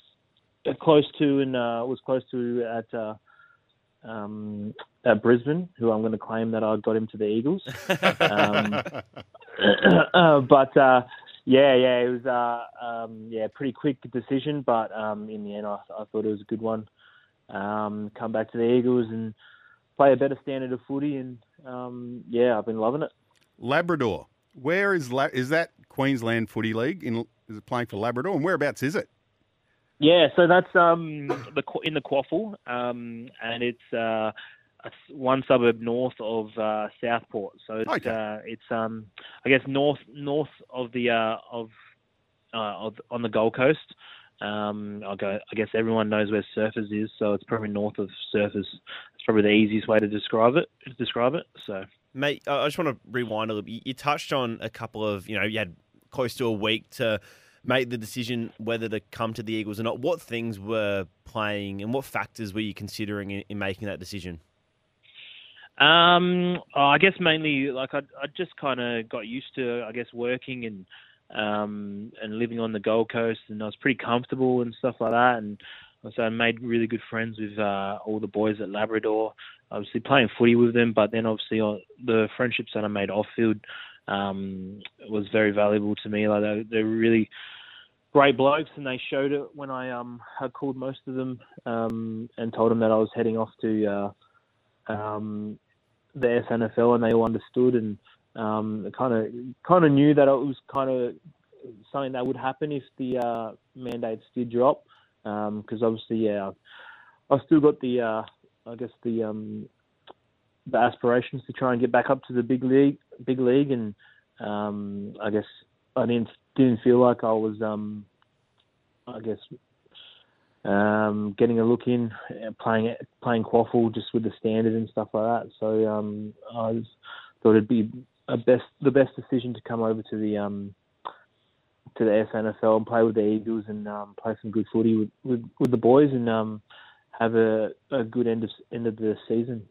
[SPEAKER 6] close to and uh, was close to at uh, um, at Brisbane, who I'm going to claim that I got him to the Eagles. um, (laughs) uh, but yeah, yeah, it was uh, um, yeah, pretty quick decision, but um, in the end, I, I thought it was a good one. Um, come back to the Eagles and play a better standard of footy, and yeah, I've been loving it.
[SPEAKER 2] Labrador. Where is La- is that Queensland Footy League? In is it playing for Labrador? And whereabouts is it?
[SPEAKER 6] Yeah, so that's um the in the QAFL, um, and it's uh one suburb north of uh, Southport. So it's
[SPEAKER 2] Okay.
[SPEAKER 6] uh, it's um I guess north north of the uh, of uh, of on the Gold Coast. Um, I go. I guess everyone knows where Surfers is, so it's probably north of Surfers. It's probably the easiest way to describe it. To describe it. So
[SPEAKER 3] Mate, I just want to rewind a little bit. You touched on a couple of, you know, you had close to a week to make the decision whether to come to the Eagles or not. What things were playing and what factors were you considering in, in making that decision?
[SPEAKER 6] Um, oh, I guess mainly like I I just kind of got used to I guess working and um and living on the Gold Coast and I was pretty comfortable and stuff like that and so I made really good friends with uh, all the boys at Labrador. Obviously playing footy with them, but then obviously uh, the friendships that I made off field um, was very valuable to me. Like they, they're really great blokes, and they showed it when I um I called most of them um, and told them that I was heading off to. Uh, um, the SANFL and they all understood and um, kind of kind of knew that it was kind of something that would happen if the uh, mandates did drop because obviously yeah I've still got the uh, I guess the um, the aspirations to try and get back up to the big league big league and um, I guess I didn't didn't feel like I was um, I guess um, getting a look in, playing playing QAFL just with the standard and stuff like that. So um, I thought it'd be a best the best decision to come over to the um, to the SANFL and play with the Eagles and um, play some good footy with, with, with the boys and um, have a, a good end of end of the season.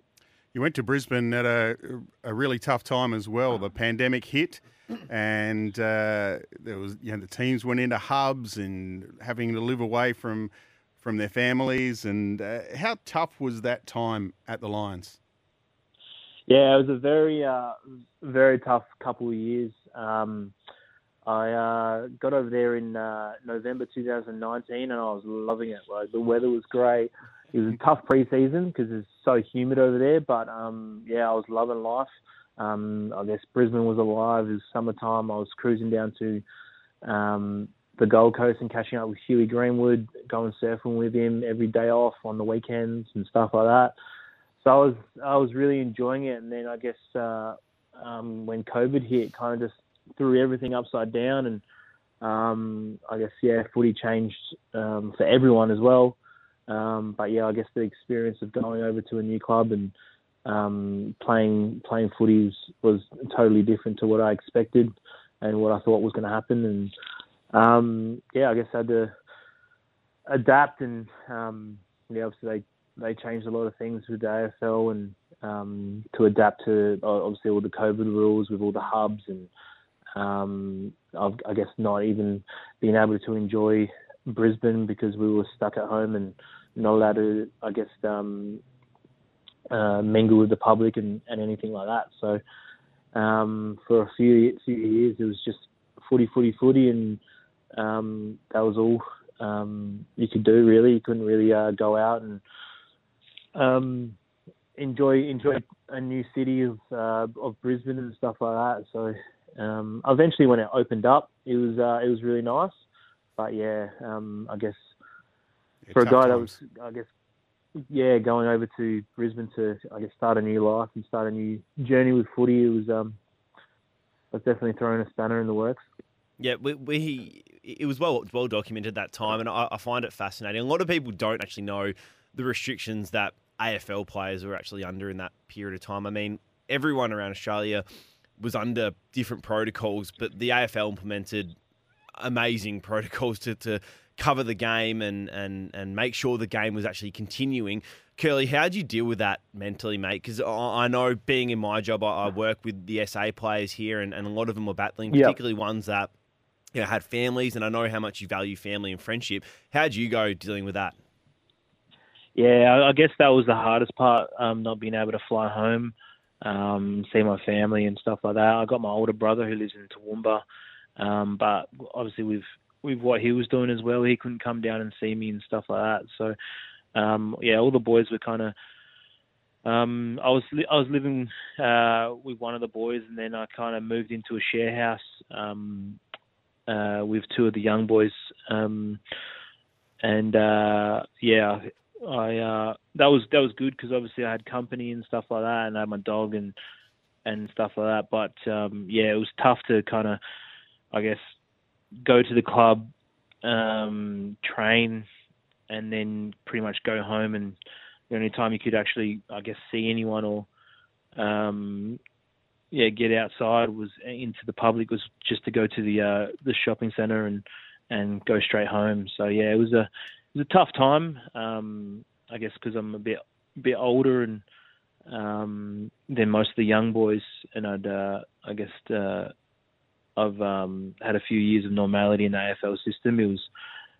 [SPEAKER 2] You went to Brisbane at a, a really tough time as well. The pandemic hit. and uh, there was you know the teams went into hubs and having to live away from from their families. And uh, how tough was that time at the Lions?
[SPEAKER 6] Yeah, it was a very, uh, very tough couple of years. Um, I uh, got over there in uh, November 2019, and I was loving it. Like the weather was great. It was a tough preseason because it's so humid over there, but um, yeah, I was loving life. Um, I guess Brisbane was alive. It was summertime. I was cruising down to um, the Gold Coast and catching up with Huey Greenwood, going surfing with him every day off on the weekends and stuff like that. So I was I was really enjoying it, and then I guess uh, um, when COVID hit, kind of just threw everything upside down, and um, I guess yeah, footy changed um, for everyone as well. Um, but yeah, I guess the experience of going over to a new club and um, playing playing footy was, was totally different to what I expected and what I thought was going to happen. And um, yeah, I guess I had to adapt and um, yeah, obviously they they changed a lot of things with the AFL and um, to adapt to obviously all the COVID rules with all the hubs and um, I guess not even being able to enjoy Brisbane because we were stuck at home and not allowed to, I guess, um, uh, mingle with the public and, and anything like that. So um, for a few few years, it was just footy, footy, footy, and um, that was all um, you could do. Really, you couldn't really uh, go out and um, enjoy enjoy a new city of uh, of Brisbane and stuff like that. So um, eventually, when it opened up, it was uh, it was really nice. But yeah, um, I guess
[SPEAKER 2] Yeah,
[SPEAKER 6] for a
[SPEAKER 2] tough
[SPEAKER 6] guy that was, I guess, yeah, going over to Brisbane to, I guess, start a new life and start a new journey with footy, it was, um, was definitely throwing a spanner in the works.
[SPEAKER 3] Yeah, we, we it was well well documented that time, and I, I find it fascinating. A lot of people don't actually know the restrictions that AFL players were actually under in that period of time. I mean, everyone around Australia was under different protocols, but the AFL implemented amazing (laughs) protocols to, to cover the game and, and, and make sure the game was actually continuing. Curly, how do you deal with that mentally, mate? Because I I know being in my job, I, I work with the SA players here, and, and a lot of them were battling,
[SPEAKER 6] Yep.
[SPEAKER 3] particularly ones that you know had families, and I know how much you value family and friendship. How do you go dealing with that?
[SPEAKER 6] Yeah, I- I guess that was the hardest part, um, not being able to fly home, um, see my family and stuff like that. I got my older brother who lives in Toowoomba, um, but obviously with with what he was doing as well, he couldn't come down and see me and stuff like that. So, um, yeah, all the boys were kind of. Um, I was li- I was living uh, with one of the boys, and then I kind of moved into a share house um, uh, with two of the young boys. Um, and uh, yeah, I uh, that was that was good because obviously I had company and stuff like that, and I had my dog and and stuff like that. But um, yeah, it was tough to kind of, I guess, go to the club, um, train, and then pretty much go home. And the only time you could actually, I guess, see anyone or um, yeah, get outside was into the public was just to go to the uh, the shopping centre and and go straight home. So yeah, it was a it was a tough time. Um, I guess because I'm a bit bit older and um, than most of the young boys, and I'd uh, I guess uh, I've um, had a few years of normality in the AFL system. It was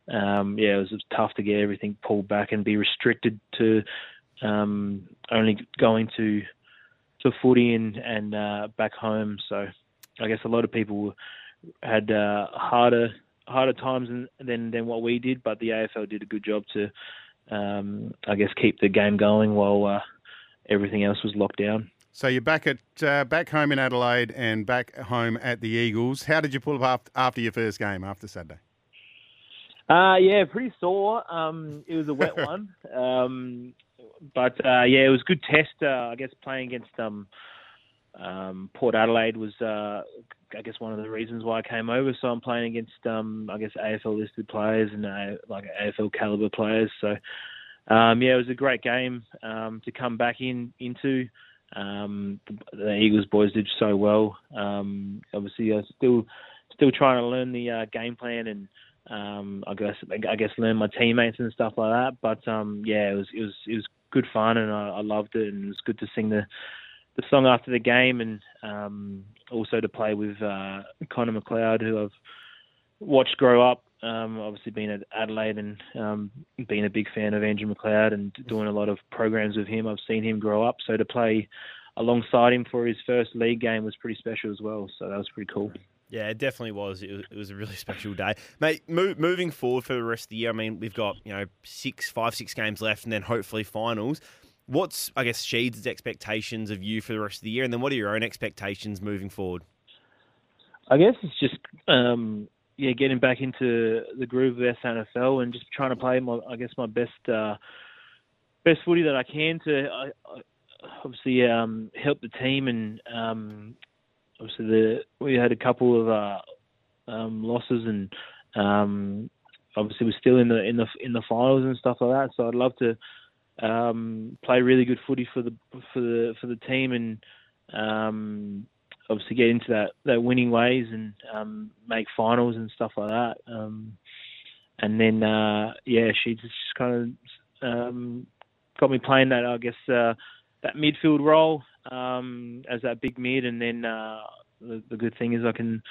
[SPEAKER 6] um, yeah, it was tough to get everything pulled back and be restricted to um, only going to to footy and and uh, back home. So I guess a lot of people had uh, harder harder times than, than what we did, but the AFL did a good job to um, I guess keep the game going while uh, everything else was locked down.
[SPEAKER 2] So you're back at uh, back home in Adelaide and back home at the Eagles. How did you pull up after, your first game after Saturday?
[SPEAKER 6] Uh, yeah, pretty sore. Um, it was a wet (laughs) one, um, but uh, yeah, it was a good test. Uh, I guess playing against um, um, Port Adelaide was, uh, I guess, one of the reasons why I came over. So I'm playing against, um, I guess, AFL listed players and uh, like AFL caliber players. So um, yeah, it was a great game um, to come back in into. Um, the, the Eagles boys did so well. Um, obviously, I still still trying to learn the uh, game plan and um, I guess I guess learn my teammates and stuff like that. But um, yeah, it was it was it was good fun and I, I loved it and it was good to sing the the song after the game, and um, also to play with uh, Connor McLeod, who I've watched grow up. Um, obviously, being at Adelaide and um, being a big fan of Andrew McLeod and doing a lot of programs with him, I've seen him grow up. So to play alongside him for his first league game was pretty special as well. So that was pretty cool.
[SPEAKER 3] Yeah, it definitely was. It was, it was a really special day, mate. Mo- moving forward for the rest of the year, I mean, we've got you know six, five, six games left, and then hopefully finals. What's I guess Sheeds' expectations of you for the rest of the year, and then what are your own expectations moving forward?
[SPEAKER 6] I guess it's just um, yeah, getting back into the groove of SANFL and just trying to play my I guess my best uh, best footy that I can to I, I, obviously um, help the team and um, obviously the we had a couple of uh, um, losses and um, obviously we're still in the in the in the finals and stuff like that. So I'd love to um, play really good footy for the for the for the team and um, obviously get into that, that winning ways and um, make finals and stuff like that. Um, and then uh, yeah, she just kind of um, got me playing that I guess uh, that midfield role um, as that big mid, and then uh, the, the good thing is I can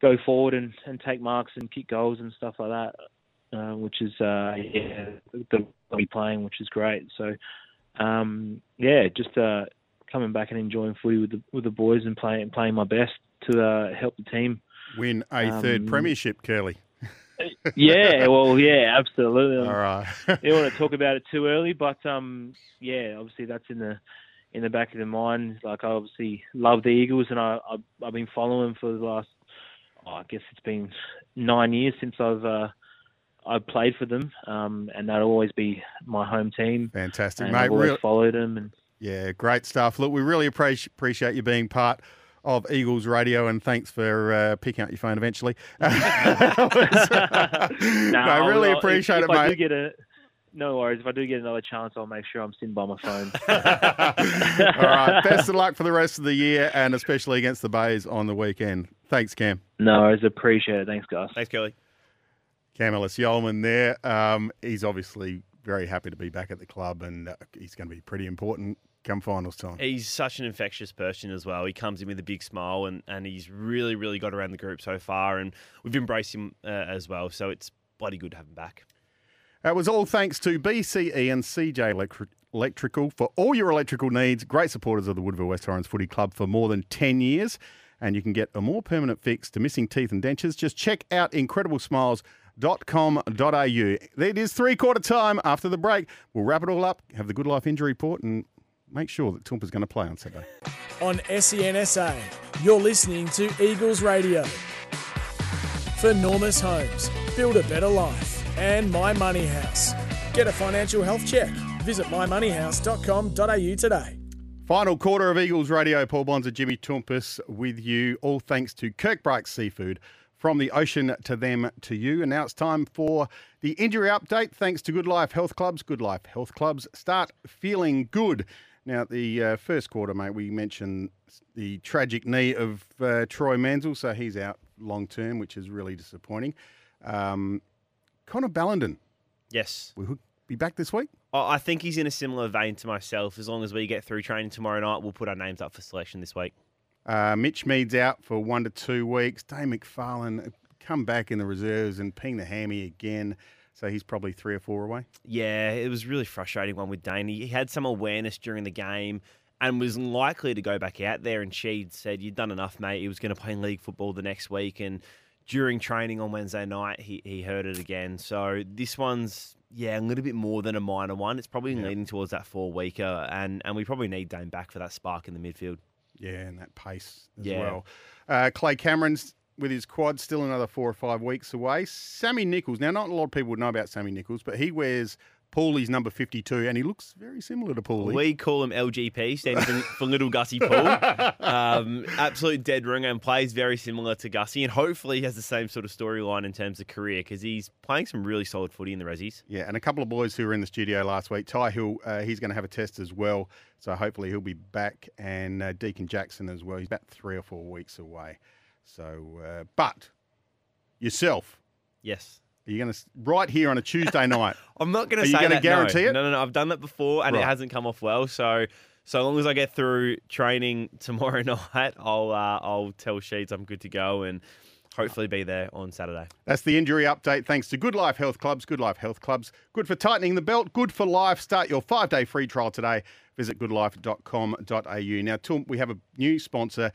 [SPEAKER 6] go forward and, and take marks and kick goals and stuff like that. Uh, which is uh, yeah, the, the be playing, which is great. So um, yeah, just uh, coming back and enjoying footy with the with the boys and playing playing my best to uh, help the team.
[SPEAKER 2] Win a third
[SPEAKER 6] Um,
[SPEAKER 2] premiership, Curly. (laughs)
[SPEAKER 6] Yeah, well, yeah, absolutely.
[SPEAKER 2] All right. (laughs)
[SPEAKER 6] you don't want to talk about it too early, but um, yeah, obviously that's in the in the back of the mind. Like I obviously love the Eagles, and I I've, I've been following them for the last, oh, I guess it's been nine years since I've uh, I've played for them, um, and that'll always be my home team.
[SPEAKER 2] Fantastic,
[SPEAKER 6] and
[SPEAKER 2] mate.
[SPEAKER 6] I've always
[SPEAKER 2] Real-
[SPEAKER 6] followed them, and
[SPEAKER 2] Yeah, great stuff. Look, we really appreciate appreciate you being part of Eagles Radio, and thanks for uh, picking up your phone eventually. (laughs) (laughs) no, I really
[SPEAKER 6] I'll- if-
[SPEAKER 2] appreciate
[SPEAKER 6] if,
[SPEAKER 2] it,
[SPEAKER 6] I do
[SPEAKER 2] mate.
[SPEAKER 6] get a, no worries. If I do get another chance, I'll make sure I'm sitting by my phone. (laughs)
[SPEAKER 2] All right, best of luck for the rest of the year, and especially against the Bays on the weekend. Thanks, Cam.
[SPEAKER 6] no worries. Appreciate it. Thanks, guys.
[SPEAKER 3] Thanks, Kelly.
[SPEAKER 2] Cam Ellis Yolmen there. Um, he's obviously very happy to be back at the club, and uh, he's going to be pretty important come finals time.
[SPEAKER 3] He's such an infectious person as well. He comes in with a big smile, and, and he's really, really got around the group so far, and we've embraced him uh, as well. So it's bloody good to have him back.
[SPEAKER 2] It was all thanks to BCE and CJ Electric- Electrical for all your electrical needs. Great supporters of the Woodville West Torrens Footy Club for more than 10 years. And you can get a more permanent fix to missing teeth and dentures. Just check out incrediblesmiles.com.au. It is three quarter time after the break. We'll wrap it all up, have the Good Life injury report, and make sure that Toumpas going to play on Saturday.
[SPEAKER 1] on SENSA. You're listening to Eagles Radio. For Normus Homes, build a better life. And My Money House. Get a financial health check. Visit mymoneyhouse.com.au today.
[SPEAKER 2] Final quarter of Eagles Radio. Paul Bonsor and Jimmy Toumpas with you. All thanks to Kirkbrake Seafood. From the ocean to them to you. And now it's time for the injury update. Thanks to Good Life Health Clubs. Good Life Health Clubs start feeling good. Now, the uh, first quarter, mate, we mentioned the tragic knee of uh, Troy Mansell, so he's out long term, which is really disappointing. Um, Connor Ballenden,
[SPEAKER 3] Yes.
[SPEAKER 2] will be back this week?
[SPEAKER 3] I think he's in a similar vein to myself. As long as we get through training tomorrow night, we'll put our names up for selection this week.
[SPEAKER 2] Uh, Mitch Mead's out for one to two weeks. Dane McFarlane come back in the reserves and ping the hammy again. So he's probably three or four away.
[SPEAKER 3] Yeah, it was really frustrating one with Dane. He had some awareness during the game and was likely to go back out there. And she said, "You've done enough, mate." He was going to play in league football the next week, and during training on Wednesday night, he he heard it again. So this one's yeah a little bit more than a minor one. It's probably leaning towards that four weeker, and and we probably need Dane back for that spark in the midfield.
[SPEAKER 2] Yeah, and that pace as
[SPEAKER 3] Yeah.
[SPEAKER 2] well. Uh, Clay Cameron's with his quad still another four or five weeks away. Sammy Nichols. Now, not a lot of people would know about Sammy Nichols, but he wears Paulie's number 52 and he looks very similar to Paulie.
[SPEAKER 3] We call him LGP, standing for, for Little Gussie Paul. (laughs) Um, absolute dead ringer and plays very similar to Gussie, and hopefully he has the same sort of storyline in terms of career because he's playing some really solid footy in the Resies.
[SPEAKER 2] Yeah, and a couple of boys who were in the studio last week. Ty Hill, uh, he's going to have a test as well, so hopefully he'll be back. And uh, Deacon Jackson as well. He's about three or four weeks away. So, uh, but yourself,
[SPEAKER 3] Yes.
[SPEAKER 2] are you going to right here on a Tuesday (laughs) night?
[SPEAKER 3] I'm not going
[SPEAKER 2] Are
[SPEAKER 3] to
[SPEAKER 2] you gonna
[SPEAKER 3] that.
[SPEAKER 2] guarantee
[SPEAKER 3] no.
[SPEAKER 2] it?
[SPEAKER 3] No, no, no. I've done that before and
[SPEAKER 2] Right.
[SPEAKER 3] it hasn't come off well. So So long as I get through training (laughs) tomorrow night, I'll uh, I'll tell Sheeds I'm good to go and hopefully be there on Saturday.
[SPEAKER 2] That's the injury update. Thanks to Good Life Health Clubs. Good Life Health Clubs. Good for tightening the belt. Good for life. Start your five day free trial today. Visit goodlife.com.au. Now, Tom, we have a new sponsor.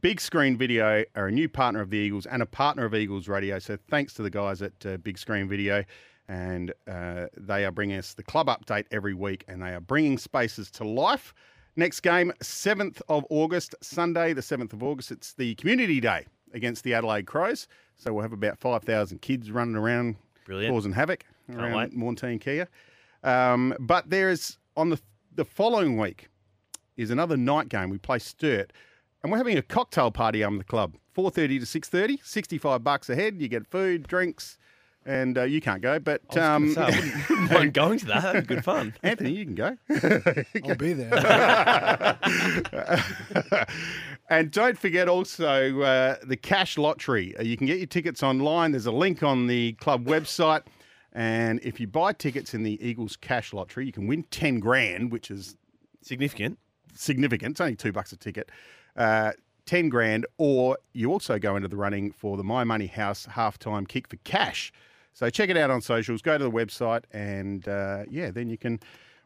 [SPEAKER 2] Big Screen Video are a new partner of the Eagles and a partner of Eagles Radio. So thanks to the guys at uh, Big Screen Video. And uh, they are bringing us the club update every week and they are bringing spaces to life. Next game, 7th of August, Sunday, the 7th of August. It's the Community Day against the Adelaide Crows. So we'll have about 5,000 kids running around
[SPEAKER 3] Brilliant.
[SPEAKER 2] causing havoc around. Mornteen Kia. Um, but there is, on the, the following week, is another night game. We play Sturt. And we're having a cocktail party on the club. 4.30 to 6.30, 65 bucks a head. You get food, drinks, and uh, you can't go. But um,
[SPEAKER 3] So I wouldn't, (laughs) wouldn't mind going to that. That'd be good fun. (laughs)
[SPEAKER 2] Anthony, you can go. (laughs)
[SPEAKER 5] I'll be there.
[SPEAKER 2] and don't forget also uh, the cash lottery. Uh, you can get your tickets online. There's a link on the club website. And if you buy tickets in the Eagles cash lottery, you can win 10 grand, which is
[SPEAKER 3] Significant.
[SPEAKER 2] significant. It's only two bucks a ticket. Uh, 10 grand, or you also go into the running for the My Money House halftime kick for cash. So check it out on socials, go to the website, and uh, yeah, then you can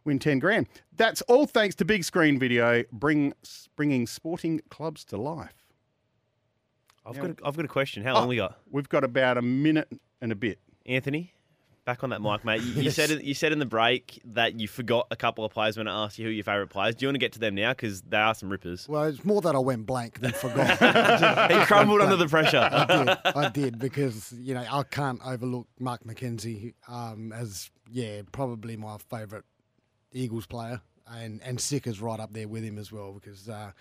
[SPEAKER 2] win 10 grand. That's all thanks to Big Screen Video, bring, bringing sporting clubs to life.
[SPEAKER 3] I've
[SPEAKER 2] Yeah.
[SPEAKER 3] got a, I've got a question. How long
[SPEAKER 2] Oh.
[SPEAKER 3] we got?
[SPEAKER 2] We've got about a minute and a bit.
[SPEAKER 3] Anthony, back on that mic, mate. You, you (laughs) said in, you said in the break that you forgot a couple of players when I asked you who your favourite players. Do you want to get to them now? Because they are some rippers.
[SPEAKER 5] well, it's more that I went blank than forgot. (laughs)
[SPEAKER 3] He crumbled under the pressure.
[SPEAKER 5] I did. I did because you know I can't overlook Mark McKenzie um, as yeah probably my favourite Eagles player, and and Sicker's right up there with him as well because uh,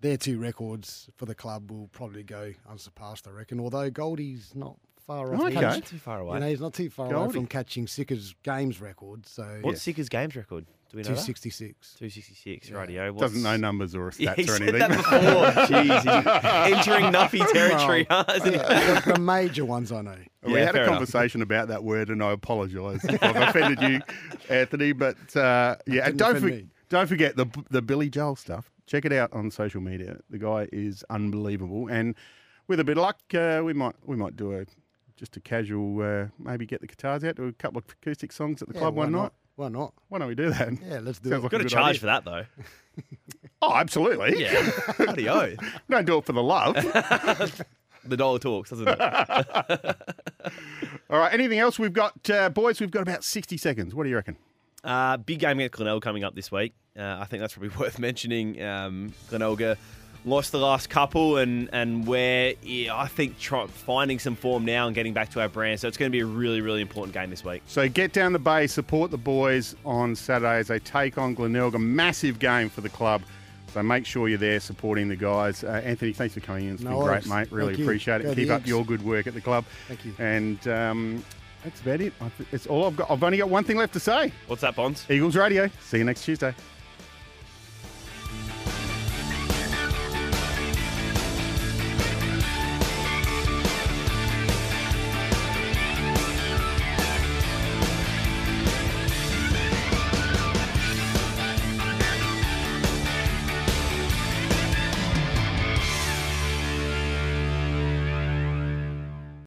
[SPEAKER 5] their two records for the club will probably go unsurpassed. I reckon. Although Goldie's not far off.
[SPEAKER 2] Okay.
[SPEAKER 5] catch-
[SPEAKER 3] Not too far away.
[SPEAKER 5] You know, he's not too far away from catching Sicker's games record. So
[SPEAKER 3] What's Sicker's games record? Do we know
[SPEAKER 5] two
[SPEAKER 3] that?
[SPEAKER 5] sixty six.
[SPEAKER 3] 266 radio.
[SPEAKER 2] Doesn't know numbers or
[SPEAKER 3] Yeah,
[SPEAKER 2] stats
[SPEAKER 3] he
[SPEAKER 2] or
[SPEAKER 3] said
[SPEAKER 2] anything.
[SPEAKER 3] that (laughs) before. Jeez, entering Nuffy territory. huh, isn't he?
[SPEAKER 5] the, the major ones I know.
[SPEAKER 2] We had
[SPEAKER 3] fair
[SPEAKER 2] a
[SPEAKER 3] enough.
[SPEAKER 2] conversation about that word, and I apologise if I've offended you, Anthony. But uh, yeah, and don't for, don't forget the the Billy Joel stuff. Check it out on social media. The guy is unbelievable, and with a bit of luck, uh, we might we might do a just a casual, uh, maybe get the guitars out, to a couple of acoustic songs at the
[SPEAKER 5] Yeah,
[SPEAKER 2] club
[SPEAKER 5] why
[SPEAKER 2] one
[SPEAKER 5] not?
[SPEAKER 2] night.
[SPEAKER 5] Why not?
[SPEAKER 2] Why don't we do that?
[SPEAKER 5] Yeah, let's do
[SPEAKER 2] Sounds
[SPEAKER 5] it.
[SPEAKER 2] like
[SPEAKER 3] Got
[SPEAKER 2] a
[SPEAKER 3] to charge
[SPEAKER 2] idea.
[SPEAKER 3] for that though. (laughs)
[SPEAKER 2] Oh, absolutely.
[SPEAKER 3] Yeah, (laughs) bloody oath. (laughs)
[SPEAKER 2] Don't do it for the love.
[SPEAKER 3] The dollar talks, doesn't it?
[SPEAKER 2] All right. Anything else? We've got uh, boys. We've got about sixty seconds. What do you reckon?
[SPEAKER 3] Uh, big game against Glenelg coming up this week. Uh, I think that's probably worth mentioning. Um, Glenelga lost the last couple, and and where yeah, I think try, finding some form now and getting back to our brand. So it's going to be a really really important game this week.
[SPEAKER 2] So get down the bay, support the boys on Saturday as they take on Glenelg. A massive game for the club. So make sure you're there supporting the guys. Uh, Anthony, thanks for coming in. It's
[SPEAKER 5] No
[SPEAKER 2] been great, mate. Really
[SPEAKER 5] Thank you.
[SPEAKER 2] appreciate it.
[SPEAKER 5] Go
[SPEAKER 2] Keep up
[SPEAKER 5] Eagles.
[SPEAKER 2] your good work at the club.
[SPEAKER 5] Thank you.
[SPEAKER 2] And um, that's about it. I It's all I've got. I've only got one thing left to say.
[SPEAKER 3] What's that, Bonds?
[SPEAKER 2] Eagles Radio. See you next Tuesday.